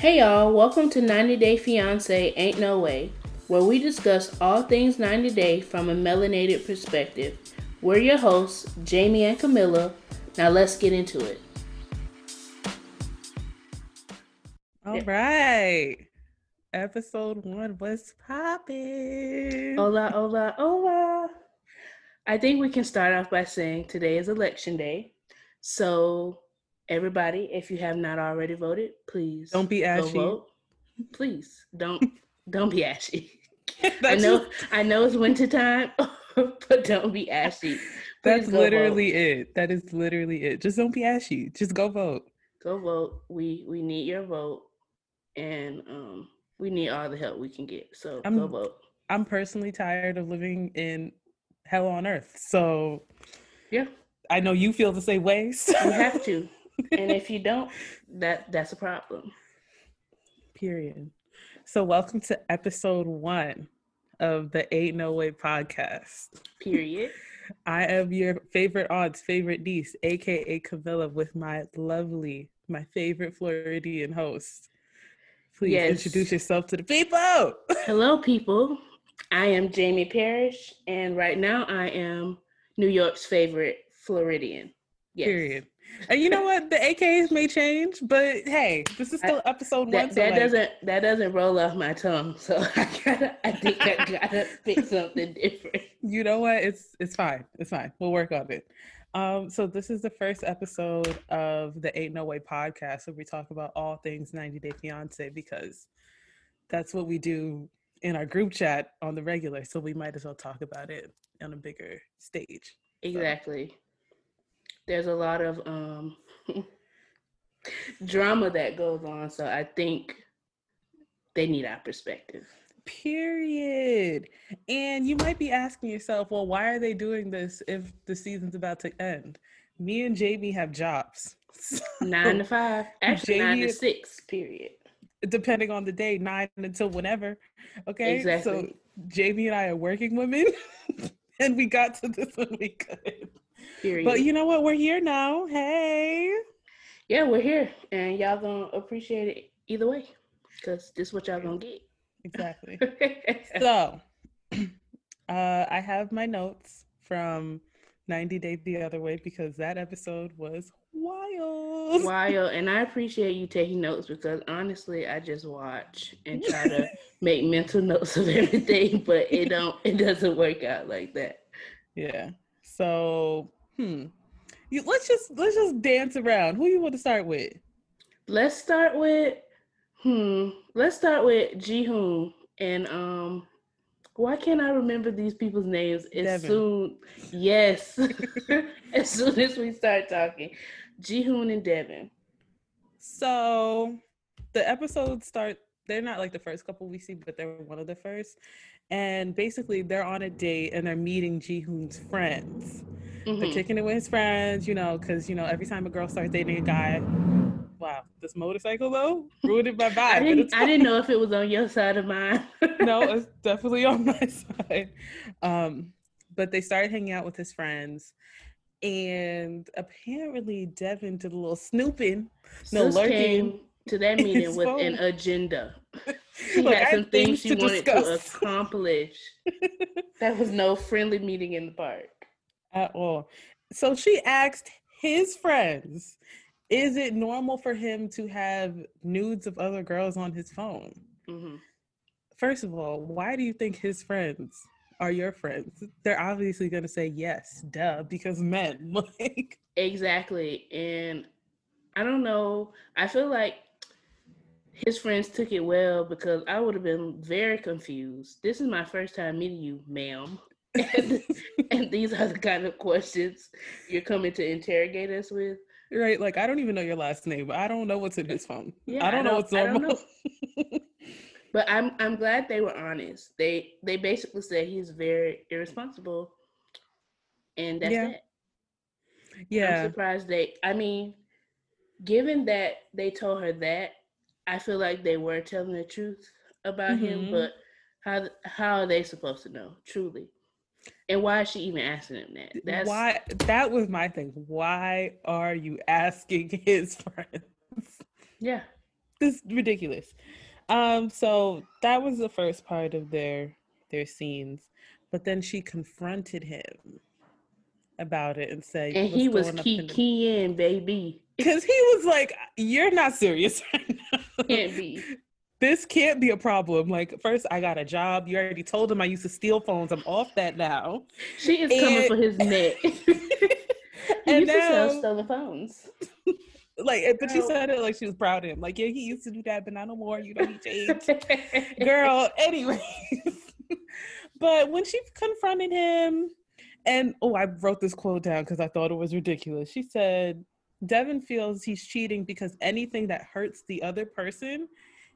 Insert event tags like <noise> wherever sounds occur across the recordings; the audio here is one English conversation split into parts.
Hey y'all, welcome to 90 Day Fiance Ain't No Way, where we discuss all things 90 Day from a melanated perspective. We're your hosts, Jamie and Camilla. Now let's get into it. All right. Episode one was popping. Hola, hola, hola. I think we can start off by saying today is election day. So everybody, if you have not already voted, please don't be ashy. vote. Please don't don't be ashy. <laughs> I know just... I know it's winter time, <laughs> but don't be ashy. <laughs> Please That's literally vote. it. That is literally it. Just don't be ashy. Just go vote. Go vote. We we need your vote, and um, we need all the help we can get. So I'm, go vote. I'm personally tired of living in hell on earth. So yeah, I know you feel the same way. So. You have to and if you don't, <laughs> that that's a problem. Period. So welcome to episode one of the Ain't No Way podcast. Period. <laughs> I am your favorite aunt's favorite niece, aka Camilla, with my lovely, my favorite Floridian host. Please yes. introduce yourself to the people. <laughs> Hello, people. I am Jamie Parrish, and right now I am New York's favorite Floridian. Yes. Period. And you know what? The AKs may change, but hey, this is still I, episode that, one. So that like, doesn't that doesn't roll off my tongue. So <laughs> I gotta I think I gotta pick something different. You know what? It's it's fine. It's fine. We'll work on it. Um, so this is the first episode of the Ain't No Way podcast where we talk about all things 90 Day Fiance because that's what we do in our group chat on the regular. So we might as well talk about it on a bigger stage. Exactly. So there's a lot of um, <laughs> drama that goes on. So I think they need our perspective. Period. And you might be asking yourself, well, why are they doing this if the season's about to end? Me and Jamie have jobs. <laughs> nine to five. Actually, Jamie, nine to six, period. Depending on the day, nine until whenever. Okay. Exactly. So Jamie and I are working women. <laughs> and we got to this when we could. Period. But you know what? We're here now. Hey. Yeah, we're here, and y'all gonna appreciate it either way, because this is what y'all gonna get. Exactly. <laughs> so, <clears throat> uh, I have my notes from 90 Days the Other Way because that episode was wild. Wild, and I appreciate you taking notes because honestly, I just watch and try to <laughs> make mental notes of everything, but it don't. It doesn't work out like that. Yeah. So Hmm. You, let's just let's just dance around. Who you want to start with? Let's start with hmm. Let's start with Jihoon and um. Why can't I remember these people's names as Deavan. soon? Yes, <laughs> as soon as we start talking, Jihoon and Deavan. So, the episodes start. They're not like the first couple we see, but they're one of the first. And basically, they're on a date and they're meeting Jihoon's friends. Mm-hmm. They're kicking it with his friends, you know, because you know every time a girl starts dating a guy, wow, this motorcycle though ruined my <laughs> vibe. I didn't, I didn't know if it was on your side of mine. <laughs> no, it's <laughs> definitely on my side. Um, but they started hanging out with his friends, and apparently Deavan did a little snooping, no lurking. to that meeting with phone. an agenda. She Look, had some things, things she wanted discuss. to accomplish. that was no friendly meeting in the park at all. So she asked his friends, is it normal for him to have nudes of other girls on his phone? Mm-hmm. First of all, why do you think his friends are your friends? They're obviously going to say yes, duh, because men. <laughs> like exactly, and I don't know. I feel like his friends took it well because I would have been very confused. This is my first time meeting you, ma'am <laughs> and, and <laughs> these are the kind of questions you're coming to interrogate us with. Right, like I don't even know your last name, but I don't know what's in his phone. Yeah, I don't, I don't know what's <laughs> normal. but I'm I'm glad they were honest. They they basically said he's very irresponsible, and that's yeah. it. Yeah, I'm surprised they. I mean, given that they told her that, I feel like they were telling the truth about mm-hmm. him. But how how are they supposed to know? Truly. And why is she even asking him that? That's why that was my thing. Why are you asking <laughs> his friends? Yeah. this is ridiculous. Um, so that was the first part of their their scenes, but then she confronted him about it and said, and he was key keying, baby, <laughs> because he was like, "You're not serious <laughs> right now. Can't be. This can't be a problem. Like, first, I got a job. You already told him I used to steal phones. I'm off that now. She is and- coming for his neck. <laughs> he and used now, to sell stolen phones. <laughs> like but she said it like she was proud of him like yeah he used to do that but not no more you know he changed girl anyways <laughs> but when she confronted him and oh i wrote this quote down because i thought it was ridiculous she said deavan feels he's cheating because anything that hurts the other person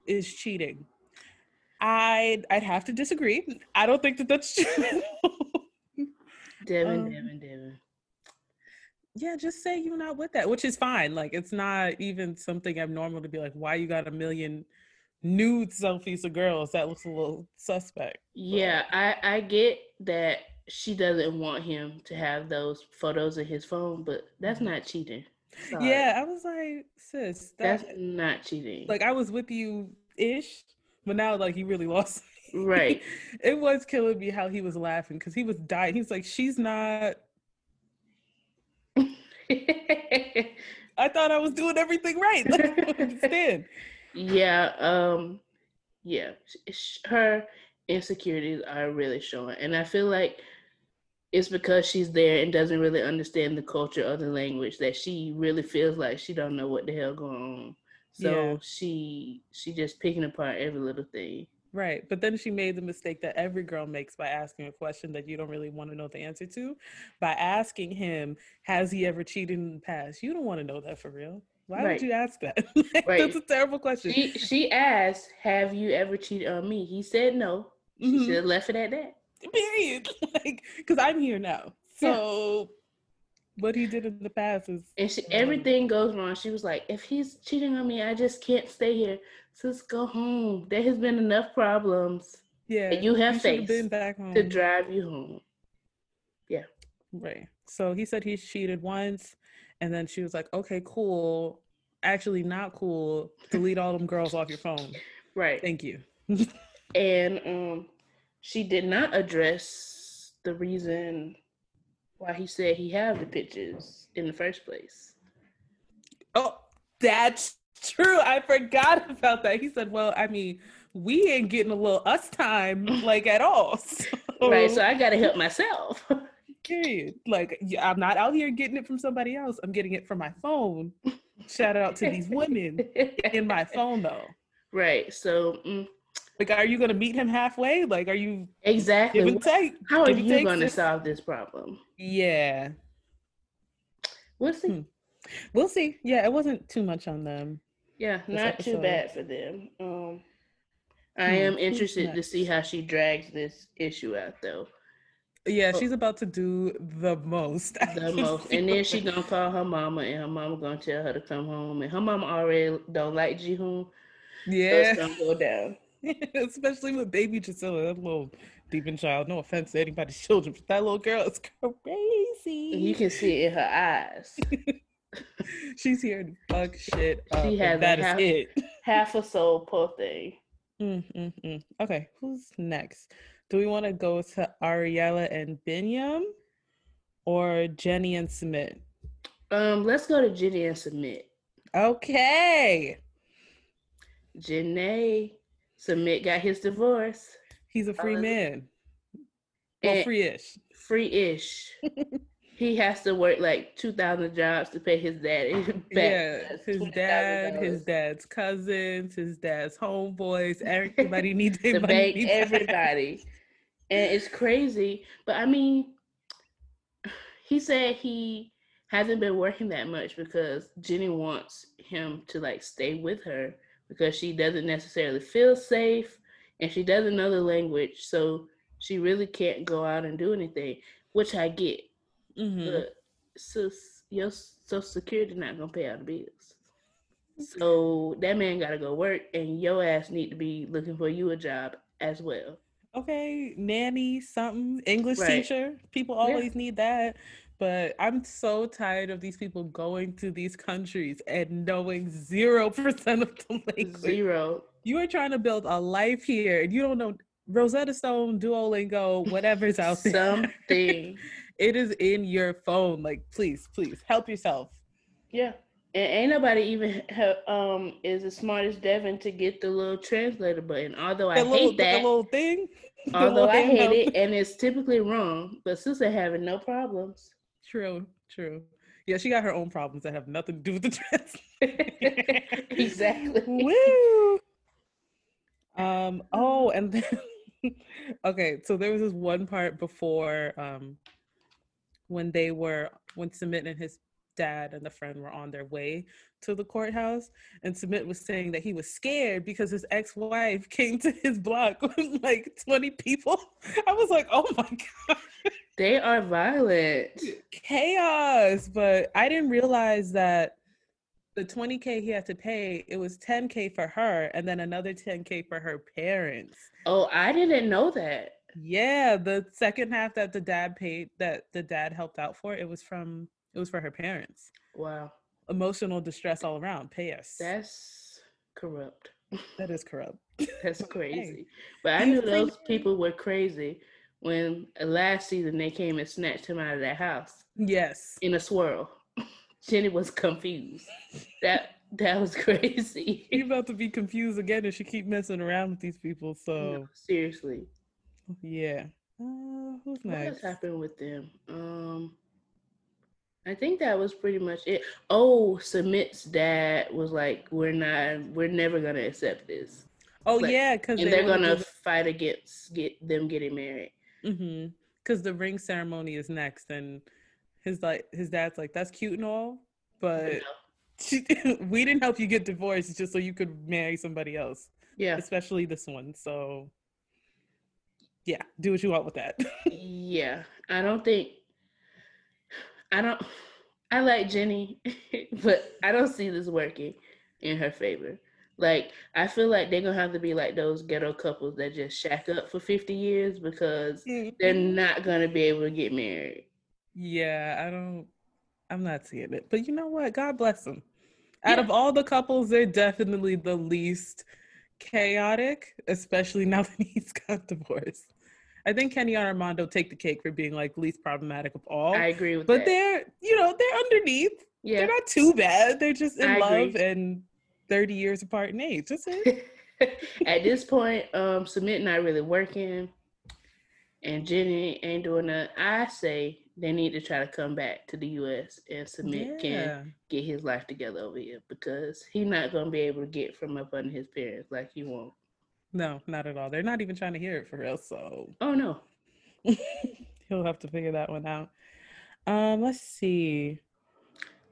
is cheating i'd i'd have to disagree i don't think that that's <laughs> true deavan um, deavan deavan yeah, just say you're not with that, which is fine. Like it's not even something abnormal to be like, why you got a million nude selfies of girls? That looks a little suspect. Yeah, I I get that she doesn't want him to have those photos of his phone, but that's mm-hmm. not cheating. Sorry. Yeah, I was like, sis, that, that's not cheating. Like I was with you ish, but now like he really <laughs> lost. Right. it was killing me how he was laughing because he was dying. He's like, she's not <laughs> I thought I was doing everything right. <laughs> Don't understand. Yeah, um, yeah, her insecurities are really showing, and I feel like it's because she's there and doesn't really understand the culture of the language that she really feels like she don't know what the hell going on. So yeah. she she just picking apart every little thing. Right. But then she made the mistake that every girl makes by asking a question that you don't really want to know the answer to. By asking him, has he ever cheated in the past? You don't want to know that for real. Why right. would you ask that? <laughs> like, right. That's a terrible question. She, she asked, Have you ever cheated on me? He said no. She mm-hmm. should have left it at that. <laughs> Period. <laughs> like, because I'm here now. So yeah. what he did in the past is. And she, everything goes wrong. She was like, If he's cheating on me, I just can't stay here So, just go home. There has been enough problems. Yeah, you have faced been back home to drive you home. Yeah, right. So he said he cheated once, and then she was like, "Okay, cool. Actually, not cool. Delete all them girls off your phone." <laughs> Right. Thank you. and um, she did not address the reason why he said he had the pictures in the first place. Oh, that's true. I forgot about that. He said, Well, I mean, we ain't getting a little us time like at all. <laughs> So. Right. So I got to help myself. <laughs> Period. Like, I'm not out here getting it from somebody else. I'm getting it from my phone. Shout out to these women in my phone, though. <laughs> Right. So, mm, like, are you going to meet him halfway? Like, are you exactly? Give and take. How are you going to solve this problem? Yeah. We'll see. Hmm. We'll see. Yeah, it wasn't too much on them. Yeah, not episode. too bad for them. Um, I hmm, am interested to see how she drags this issue out, though. Yeah, oh. she's about to do the most. <laughs> The most, and then she gonna call her mama, and her mama gonna tell her to come home, and her mama already don't like Jihoon. Yeah, so it's gonna go down. <laughs> Especially with baby Drascilla, that little demon child. No offense to anybody's <laughs> children, but that little girl is crazy. You can see it in her eyes. <laughs> She's here to fuck shit up. She has that half, is it. half a soul, poor thing. Mm-mm-mm. Okay, who's next? Do we want to go to Ariela and Binyam or Jenny and Sumit? Um, let's go to Jenny and Sumit. Okay. Jenny Sumit got his divorce. He's a free uh, man. Well, free-ish. Free-ish. <laughs> he has to work like two thousand jobs to pay his dad. <laughs> Back. Yeah, his dad, his dad's cousins, his dad's homeboys. <laughs> Everybody needs the bank. Everybody, and it's crazy. But I mean, he said he hasn't been working that much because Jenny wants him to like stay with her because she doesn't necessarily feel safe and she doesn't know the language, so she really can't go out and do anything, which I get Mm-hmm. But so your social security not gonna pay all the bills. So that man gotta go work, and your ass need to be looking for you a job as well. Okay, nanny, something, English right. teacher. People always yeah. need that. But I'm so tired of these people going to these countries and knowing zero percent of the <laughs> language. Zero. You are trying to build a life here, and you don't know Rosetta Stone, Duolingo, whatever's out there. Something. <laughs> it is in your phone. Like, please, please help yourself. Yeah. And ain't nobody even um is as smart as Deavan to get the little translator button. Although I The little, hate that. the little thing. <laughs> although little I thing hate help. it, and it's typically wrong. But sister having no problems. True, true. Yeah, she got her own problems that have nothing to do with the <laughs> translation. exactly. Woo! Um. <laughs> Oh, and then <laughs> okay. So there was this one part before um when they were when Sumit and his dad and the friend were on their way to the courthouse, and Sumit was saying that he was scared because his ex-wife came to his block with like twenty people. I was like, oh my god They are violent. chaos but i didn't realize that the 20k he had to pay it was 10k for her and then another 10k for her parents Oh, I didn't know that. yeah the second half that the dad paid that the dad helped out for it was from it was for her parents Wow. emotional distress all around pay us That's corrupt. that is corrupt That's <laughs> crazy. But I knew those people were crazy when uh, last season they came and snatched him out of that house yes in a swirl. <laughs> Jenny was confused. That that was <laughs> crazy. you're about to be confused again if she keep messing around with these people so No, seriously. yeah uh, who's What next happened with them? Um I think that was pretty much it. Oh, Sumit's dad was like, "We're not. We're never gonna accept this, oh like- yeah because and they're gonna fight against get them getting married." Mm-hmm. Because the ring ceremony is next, and his like his dad's like, "That's cute and all, but <laughs> we didn't help you get divorced just so you could marry somebody else, Yeah, especially this one." So, yeah, do what you want with that. <laughs> yeah. I don't think. I don't. I like Jenny, <laughs> but I don't see this working in her favor. Like I feel like they're gonna have to be like those ghetto couples that just shack up for fifty years because they're mm-hmm. not gonna be able to get married. yeah, I don't. I'm not seeing it, but you know what? God bless them. Out of all the couples, they're definitely the least chaotic, especially now <laughs> that he's got divorced. I think Kenny and Armando take the cake for being like least problematic of all. I agree with but that. they're you know they're underneath yeah. they're not too bad they're just in I love agree. and 30 years apart in age that's it <laughs> At this point, um, Sumit not really working, and Jenny ain't doing that. I say they need to try to come back to the U.S. and Sumit can get his life together over here because he's not gonna be able to get from up under his parents like he won't. no not at all they're not even trying to hear it for real so Oh no, <laughs> he'll have to figure that one out um let's see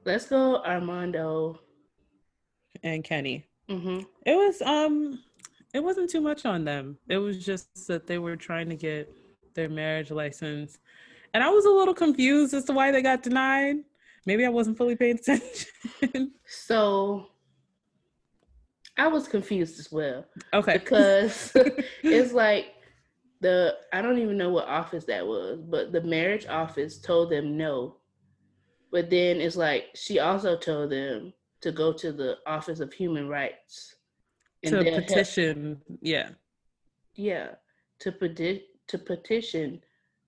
let's go Armando. And kenny. Hmm it was um it wasn't too much on them. It was just that they were trying to get their marriage license. And i was a little confused as to why they got denied. Maybe i wasn't fully paying <laughs> attention. So I was confused as well. okay. Because <laughs> it's like the I don't even know what office that was, but the marriage office told them no. But then it's like she also told them to go to the Office of Human Rights to they'll help- petition yeah yeah, to peti- to petition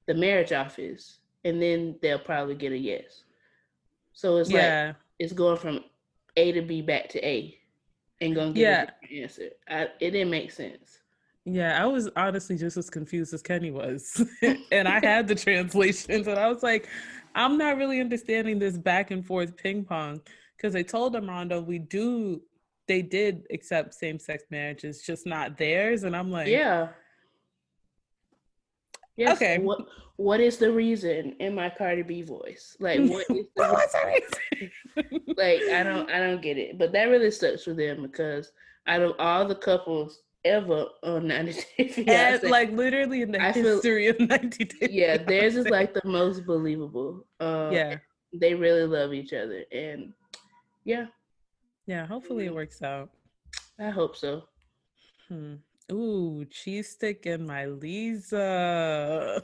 the marriage office, and then they'll probably get a yes. So it's like it's going from A to B back to A, and gonna get Yeah. a different answer. I, it didn't make sense. Yeah, I was honestly just as confused as Kenny was. <laughs> and I had the <laughs> translations and I was like, I'm not really understanding this back and forth ping pong. Because they told Armando we do they did accept same sex marriages, just not theirs. And I'm like, Yeah. Yes. Okay. What What is the reason in my Cardi B voice? Like, what is <laughs> the reason? like? I don't. I don't get it. But that really sucks for them because out of all the couples ever on <laughs> 90 Day And, Fiancé, like literally in the I feel- history of 90 days. yeah, theirs is <laughs> like the most believable. Um, yeah. They really love each other, and yeah, Yeah. Hopefully it works out. I hope so. Hmm. Ooh, cheese stick and my Lisa.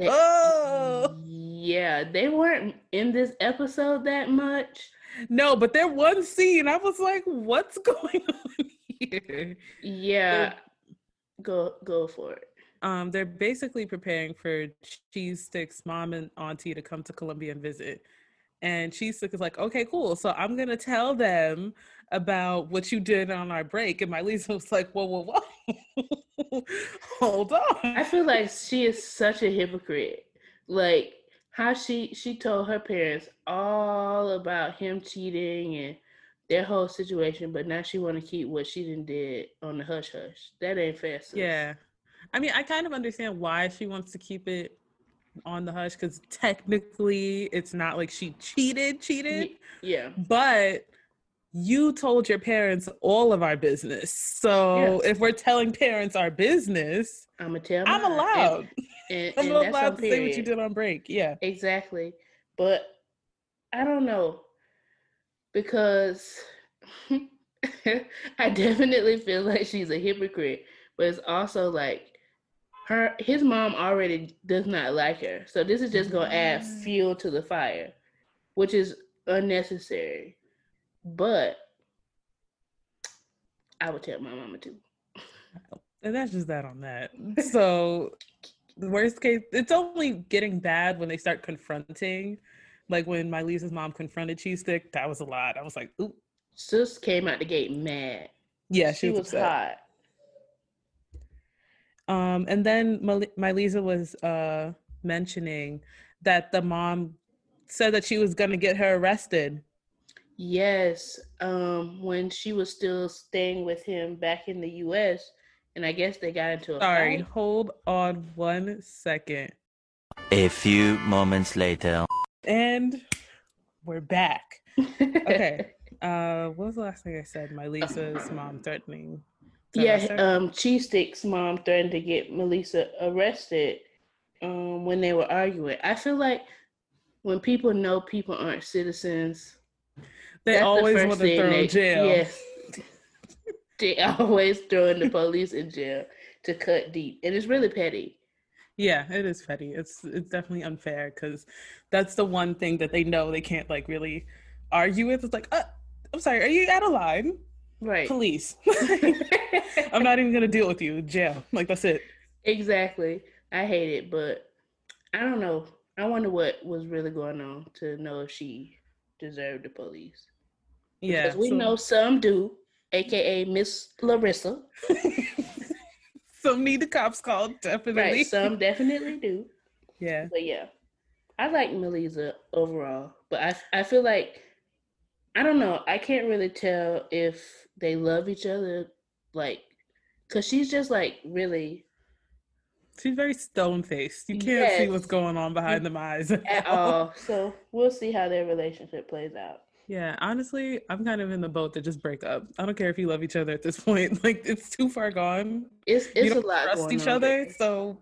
oh <laughs> yeah, they weren't in this episode that much. No, but there was one scene I was like, what's <laughs> going on here? Yeah. They're, go go for it. Um, they're basically preparing for Cheese Stick's mom and auntie to come to Colombia and visit. And Cheese is like, okay, cool. So I'm gonna tell them about what you did on our break. And my Lisa was like, whoa, whoa, whoa. <laughs> Hold on. I feel like she is such a hypocrite. Like how she she told her parents all about him cheating and their whole situation, but now she want to keep what she didn't did on the hush hush. That ain't fair. Sis. Yeah, I mean, I kind of understand why she wants to keep it on the hush because technically it's not like she cheated, cheated. Yeah, but you told your parents all of our business. So yes. if we're telling parents our business, I'm gonna tell. I'm allowed. And, and, <laughs> I'm and allowed to say what you did on break. Yeah, exactly. But I don't know because <laughs> I definitely feel like she's a hypocrite, but it's also like her his mom already does not like her. So this is just gonna add mm. fuel to the fire, which is unnecessary. But I would tell my mama too. And that's just that on that. So the worst case, it's only getting bad when they start confronting. Like when my Lisa's mom confronted Cheese Stick, that was a lot. I was like, ooh. Sis came out the gate mad. Yeah, she, she was, was hot. Um, and then my, my Lisa was uh mentioning that the mom said that she was gonna get her arrested. Yes, um, when she was still staying with him back in the U.S., and I guess they got into a Sorry, fight. hold on one second. A few moments later. And we're back. <laughs> Okay. uh what was the last thing I said? My Lisa's mom threatening. Yeah, um Cheese Stick's mom threatened to get Melissa arrested um when they were arguing. I feel like when people know people aren't citizens, they always the want to throw in jail. Yes. they <laughs> always throwing the police in jail to cut deep. And it's really petty. Yeah, it is petty. It's it's definitely unfair because that's the one thing that they know they can't like really argue with. It's like, uh, I'm sorry, are you out of line? Right. Police. <laughs> I'm not even gonna deal with you. Jail. Like that's it. Exactly. I hate it, but I don't know. I wonder what was really going on to know if she deserved the police. Yeah. Because we so... know some do, aka Miss Larissa. <laughs> some need the cops called, definitely. Right, some definitely do. Yeah. But yeah. I like Melissa overall, but I I feel like I don't know. I can't really tell if they love each other, like, cause she's just like really. She's very stone faced. You can't yes, see what's going on behind them eyes at all. So we'll see how their relationship plays out. Yeah, honestly, I'm kind of in the boat to just break up. I don't care if you love each other at this <laughs> point. Like it's too far gone. It's it's you don't a lot. Trust each other, there. so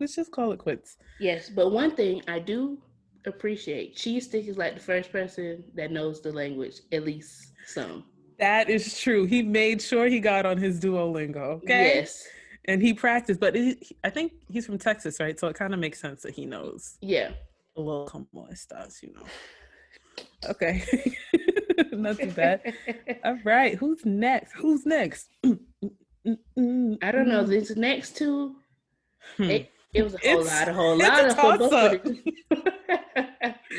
let's just call it quits. Yes, but one thing I do appreciate, Cheese Stick is like the first person that knows the language, at least some. That is true. He made sure he got on his Duolingo. Okay. Yes. And he practiced, but it, I think he's from Texas, right? So it kind of makes sense that he knows. Yeah. A little como estas, you know. Okay. <laughs> Not too bad. <laughs> All right. Who's next? Who's next? <clears throat> Mm, mm, mm, I don't know. These next two, hmm. it, it was a whole it's, lot, a whole lot of football. <laughs>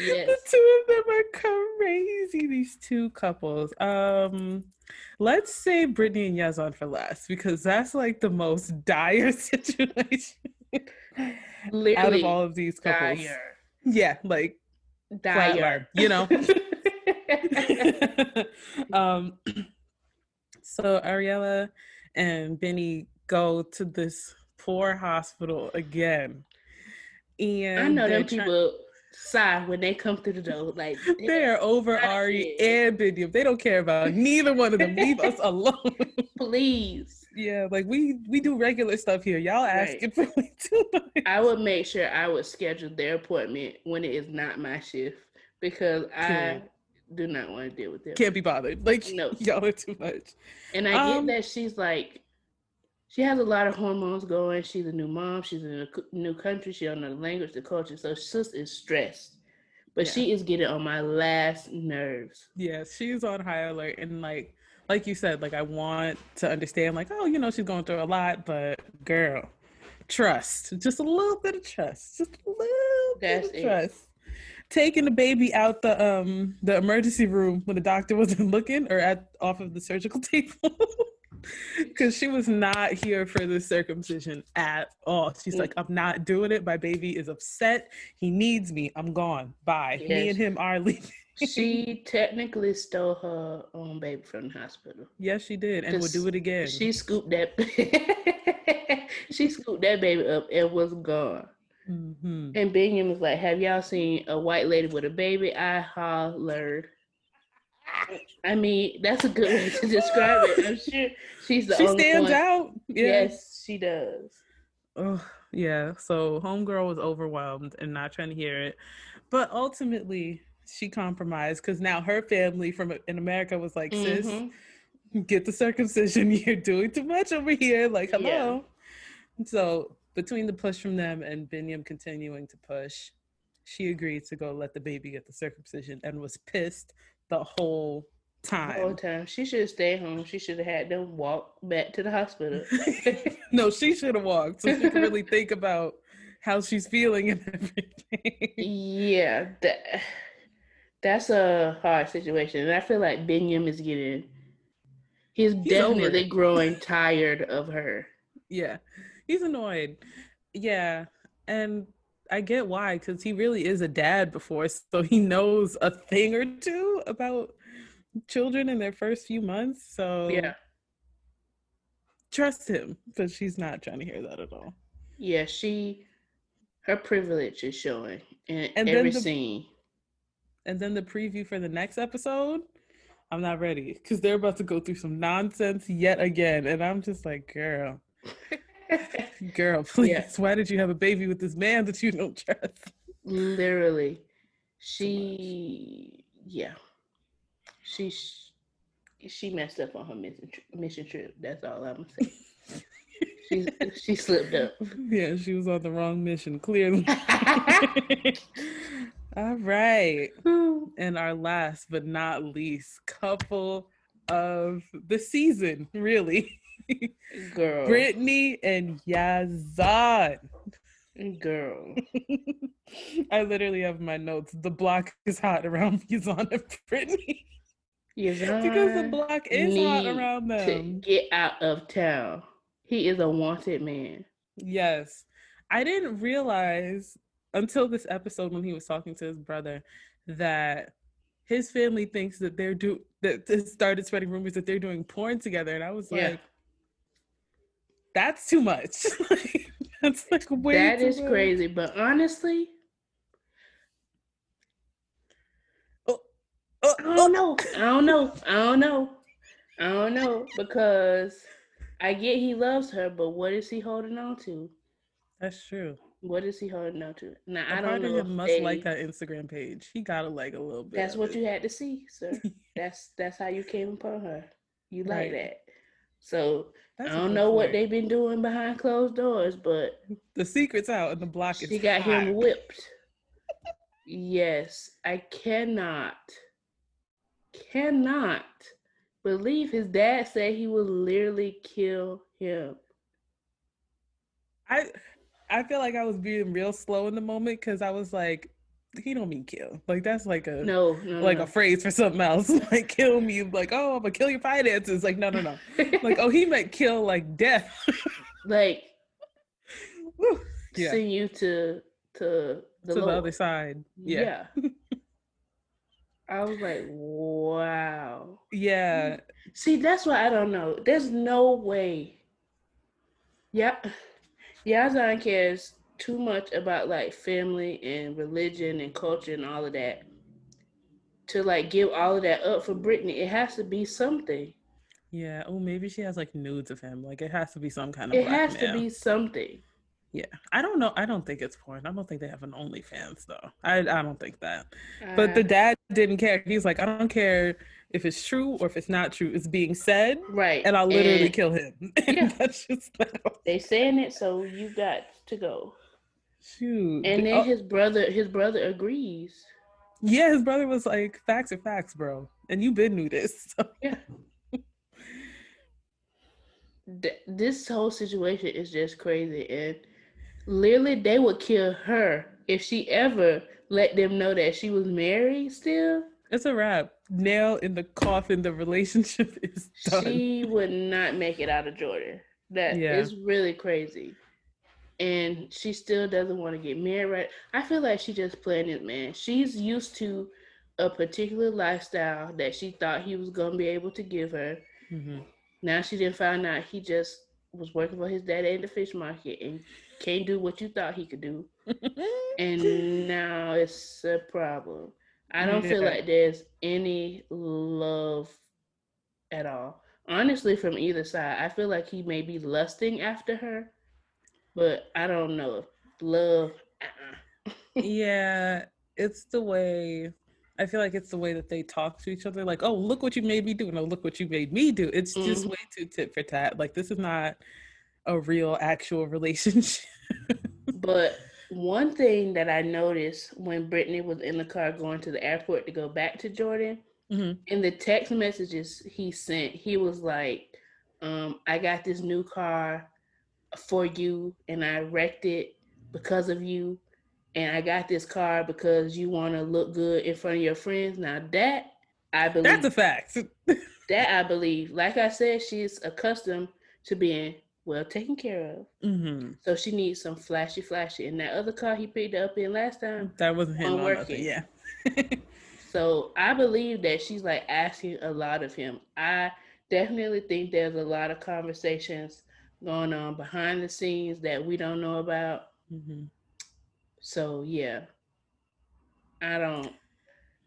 yes. The two of them are crazy. These two couples. Um, let's say Brittany and Yazan for last because that's like the most <laughs> dire <laughs> situation Literally out of all of these couples. Dire. Yeah, like dire. you know. <laughs> um, <clears throat> so Ariela and Benny go to this poor hospital again. And I know them people sigh when they come through the door. Like <laughs> they are over Ari and Biniam. They don't care about <laughs> neither one of them. Leave us alone. <laughs> Please. Yeah, like we we do regular stuff here. Y'all asking right. for me too much. I would make sure I would schedule their appointment when it is not my shift because I do not want to deal with them. Can't be bothered. Like no, y'all are too much. And I um, get that she's like she has a lot of hormones going. She's a new mom. She's in a new country. She don't know the language, the culture. So sis is stressed, but Yeah. she is getting on my last nerves. Yeah, she's on high alert and like like you said, like I want to understand, like, oh, you know, she's going through a lot, but girl, trust. Just a little bit of trust. Just a little That's bit it. of trust. Taking the baby out the um the emergency room when the doctor <laughs> wasn't looking or at off of the surgical <laughs> table. <laughs> Cause she was not here for the circumcision at all. She's Mm. like, I'm not doing it. My baby is upset. He needs me. I'm gone. Bye. Me and him are <laughs> leaving. She technically stole her own baby from the hospital. Yes, she did, and we'll do it again. She scooped that. <laughs> she scooped that baby up and was gone. hmm And Binyam was like, "Have y'all seen a white lady with a baby?" I hollered. I mean, that's a good way to describe it. I'm sure she's the She only stands one. out. Yeah. Yes, she does. Oh yeah. So homegirl was overwhelmed and not trying to hear it, but ultimately she compromised because now her family from in America was like, "Sis, Mhm. get the circumcision. <laughs> You're doing too much over here." Like, Yeah. hello. So between the push from them and Binyam continuing to push, she agreed to go let the baby get the circumcision and was pissed the whole The whole time. time she should have stayed home. She should have had them walk back to the hospital. <laughs> no, she should have walked so she could really think about how she's feeling and everything. yeah, that, that's a hard situation, and I feel like Binyam is getting. He's, over definitely growing <laughs> tired of her. yeah, he's annoyed. Yeah, and I get why because he really is a dad before, so he knows a thing or two about children in their first few months. So Yeah, trust him, but she's not trying to hear that at all. yeah. She, her privilege is showing in And every the- scene. And then the preview for the next episode, I'm not ready because they're about to go through some nonsense yet again, and I'm just like, girl. <laughs> Girl, <laughs> please. Yeah. Why did you have a baby with this man that you don't trust? Literally, she, yeah, she, she messed up on her mission mission trip. That's all I'm gonna say. <laughs> she she slipped up. Yeah, she was on the wrong mission, clearly. <laughs> All right. Hmm. And our last but not least couple of the season, really. <laughs> Girl, Brittany and Yazan. girl. <laughs> I literally have my notes. The block is hot around <laughs> Yazan and Brittany. because the block is hot around to them. get out of town. He is a wanted man. Yes. I didn't realize until this episode when he was talking to his brother that his family thinks that they're do that that started spreading rumors that they're doing porn together. And I was Yeah. like, that's too much. <laughs> Like, that's like way That is much. crazy. But honestly, Oh, oh I don't know. Oh. I don't know. I don't know. I don't know because I get he loves her, but what is he holding on to? That's true. What is he holding on to? Now A I don't of know. him if must they- like that Instagram page. He gotta like a little bit. That's what it. you had to see, sir. <laughs> that's that's how you came upon her. You like Right. that. So That's I don't know what they've been doing behind closed doors, but The secret's out and the block is she got hot. him whipped. Yes, I cannot, cannot believe his dad said he would literally kill him. I I feel like I was being real slow in the moment because I was like, he don't mean kill. Like that's like a No, no, like no. a phrase for something else. <laughs> like kill me, like, oh, I'm gonna kill your finances. Like, no, no, no. <laughs> like, oh, he meant kill like death. <laughs> like. Yeah. send you to to the, to the other side. Yeah. Yeah. I was like, wow. Yeah. See, that's why I don't know. There's no way. Yep. Yazan cares too much about like family and religion and culture and all of that to like give all of that up for Brittany. It has to be something. Yeah. Oh, maybe she has like nudes of him. Like it has to be some kind of It has to be something. Yeah. I don't know. I don't think it's porn. I don't think they have an OnlyFans though. I I don't think that. But the Uh, dad didn't care. He's like, I don't care if it's true or if it's not true. It's being said, Right. and I'll literally And kill him. <laughs> Yeah. that's just <laughs> They saying it, so you got to go. Shoot. And then Oh, his brother, his brother agrees. yeah, his brother was like, "Facts are facts, bro," and you been knew this. <laughs> So. Yeah. Th- this whole situation is just crazy, and literally, they would kill her if she ever let them know that she was married. Still, It's a wrap. Nail in the coffin. The relationship <laughs> is done. she would not make it out of Jordan. That is Yeah. really crazy. And she still doesn't want to get married. Right? I feel like she just playing this man. She's used to a particular lifestyle that she thought he was gonna be able to give her. Mhm. Now she didn't find out he just was working for his daddy in the fish market and can't do what you thought he could do. <laughs> And now it's a problem. I don't feel like there's any love at all. Honestly, from either side, I feel like he may be lusting after her, but I don't know. Love, uh-uh. <laughs> yeah, it's the way. I feel like it's the way that they talk to each other. Like, oh, look what you made me do. No, look what you made me do. It's just Mhm. way too tit for tat. Like, this is not a real, actual relationship. <laughs> But one thing that I noticed when Brittany was in the car going to the airport to go back to Jordan, Mhm. in the text messages he sent, he was like, um, I got this new car for you and I wrecked it because of you. And I got this car because you want to look good in front of your friends. Now that I believe That's a fact. <laughs> that I believe. Like I said, she's accustomed to being well taken care of. hmm So she needs some flashy, flashy. And that other car he picked up in last time. That wasn't nothing. Unworking. Yeah. <laughs> So I believe that she's like asking a lot of him. I definitely think there's a lot of conversations going on behind the scenes that we don't know about. hmm So yeah, I don't.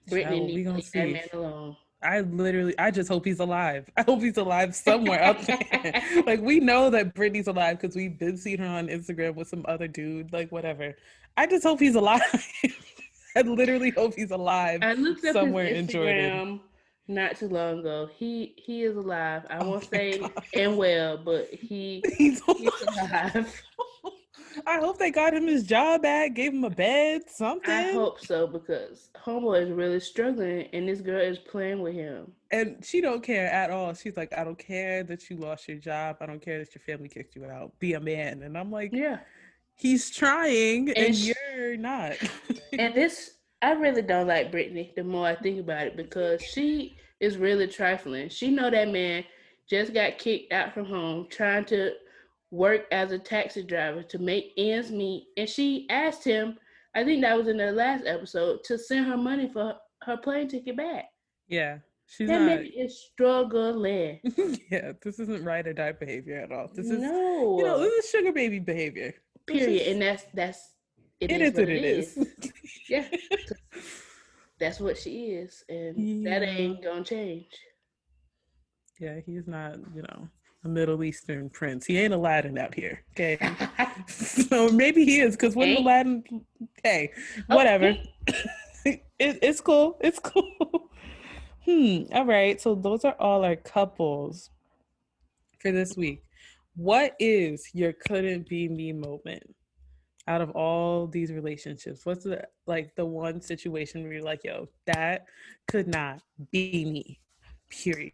Brittany Child, we needs to gonna leave that see. man alone. I literally, I just hope he's alive. <laughs> I hope he's alive somewhere out there. <laughs> like we know that Brittany's alive because we've been seeing her on Instagram with some other dude, like whatever. I just hope he's <laughs> alive. I literally hope he's alive. I looked up somewhere his in Jordan. Not too long ago. He he is alive. I Oh won't say God. and well, but he <laughs> He's he's alive. <laughs> I hope they got him his job back, gave him a bed, something. I hope so because Homeboy is really struggling, and this girl is playing with him. and she don't care at all. She's like, I don't care that you lost your job. I don't care that your family kicked you out. Be a man. And I'm like, Yeah. he's trying, and, And sh- you're not. And <laughs> this, I really don't like Brittany. The more I think about it, because she is really trifling. She know that man just got kicked out from home, trying to work as a taxi driver to make ends meet, and she asked him. I think that was in the last episode to send her money for her plane ticket back. yeah, she's that not. man is struggling. <laughs> yeah, this isn't right or die behavior at all. This is, no, you know, this is sugar baby behavior. Period. is- And that's that's it is what it is. <laughs> Yeah. That's what she is, and that ain't gonna change. yeah, he's not, you know, a Middle Eastern prince. He ain't Aladdin out here. Okay. <laughs> <laughs> so maybe he is, because when Ain't- Aladdin, hey, Oh, whatever. it, it's cool. It's cool. hmm. All right. So those are all our couples for this week. What is your couldn't be me moment out of all these relationships? What's the like the one situation where you're like, yo, that could not be me. Period.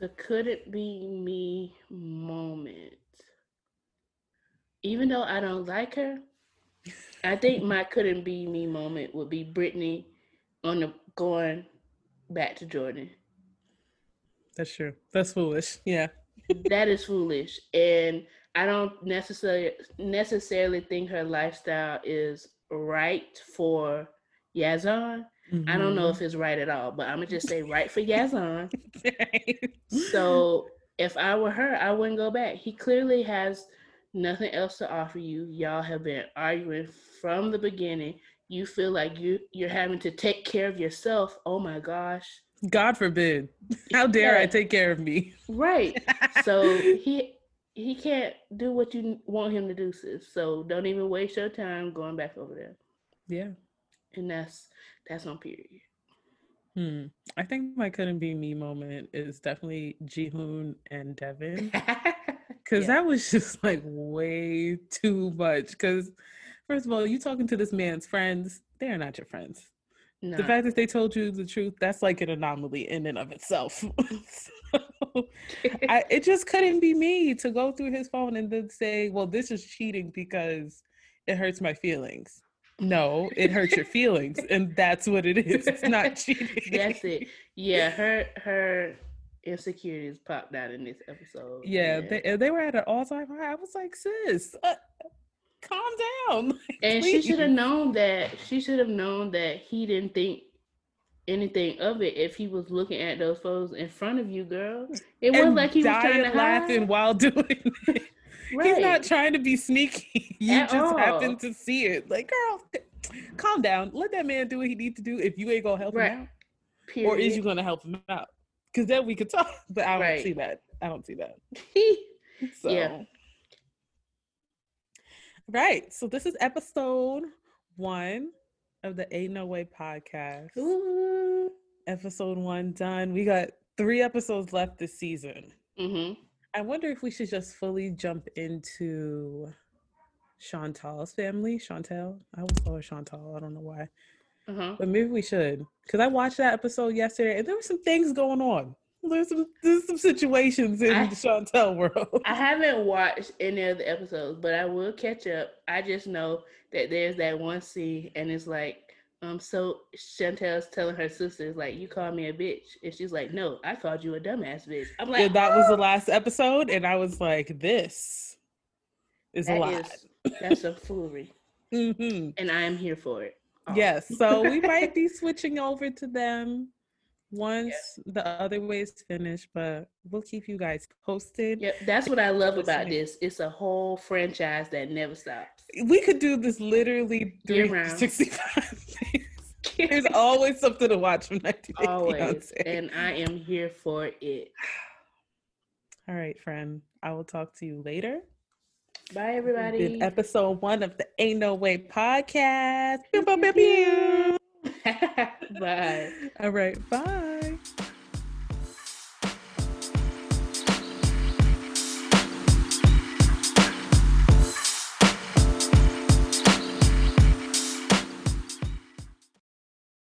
The could it be me moment. Even though I don't like her, I think my couldn't be me moment would be Brittany on the going back to Jordan. That's true. That's foolish. Yeah. that is foolish and i don't necessarily necessarily think her lifestyle is right for yazan. I don't know if it's right at all but i'm gonna just say right for <laughs> yazan. Mm-hmm. so if i were her i wouldn't go back. He clearly has nothing else to offer you. Y'all have been arguing from the beginning. You feel like you you're having to take care of yourself. Oh my gosh. God forbid. How dare I take care of me? right. So he he can't do what you want him to do sis so don't even waste your time going back over there Yeah. and that's that's on period Hmm. I think my couldn't be me moment is definitely Jihoon and Deavan. <laughs> Cause Yeah. that was just like way too much. Cause first of all, you talking to this man's friends, they're not your friends. Nah. The fact that they told you the truth, that's like an anomaly in and of itself. <laughs> so, I, it just couldn't be me to go through his phone and then say, well, this is cheating because it hurts my feelings. No, it hurts your feelings. <laughs> And that's what it is. It's not <laughs> cheating. That's it. Yeah, her her insecurities popped out in this episode. Yeah, and- they, they were at an all time high. I was like, sis, uh, calm down. Like, <laughs> and she should have known that she should have known that he didn't think anything of it if he was looking at those photos in front of you, girl. It And like he was trying to laughing hide. while <laughs> doing it. He's not trying to be sneaky. <laughs> You At just happen to see it. Like, girl, calm down. Let that man do what he needs to do. If you ain't gonna help Right. him out, Period. or is you gonna help him out? Because then we could talk. <laughs> But I don't Right. see that. I don't see that. So. Yeah. Right. So this is episode one of the Ain't No Way podcast. Ooh. Episode one done. We got three episodes left this season. Mhm. I wonder if we should just fully jump into Chantal's family. Chantal. I always call her Chantal. I don't know why. Uh-huh. But maybe we should. Because I watched that episode yesterday and there were some things going on. There's some there's some situations in I- the Chantal world. I haven't watched any of the episodes, but I will catch up. I just know that there's that one scene, and it's like, um, so Chantel's telling her sisters, like, you called me a bitch, and she's like, no, I called you a dumbass bitch. I'm like, yeah, that was the "Oh, last episode, and I was like, this is a lot. is- that's some foolery, <laughs> hmm and I am here for it. Oh. Yes, so we might be <laughs> switching over to them once the other way is finished, but we'll keep you guys posted. Yep, that's what I love about this. It's a whole franchise that never stops. We could do this literally Year round. 365 days. <laughs> <laughs> There's always something to watch from 90 Day Always, Fiance. and I am here for it. <sighs> All right, friend. I will talk to you later. Bye, everybody. episode one of the Ain't No Way podcast. Pew, pew, pew, pew. <laughs> Bye. All right, bye.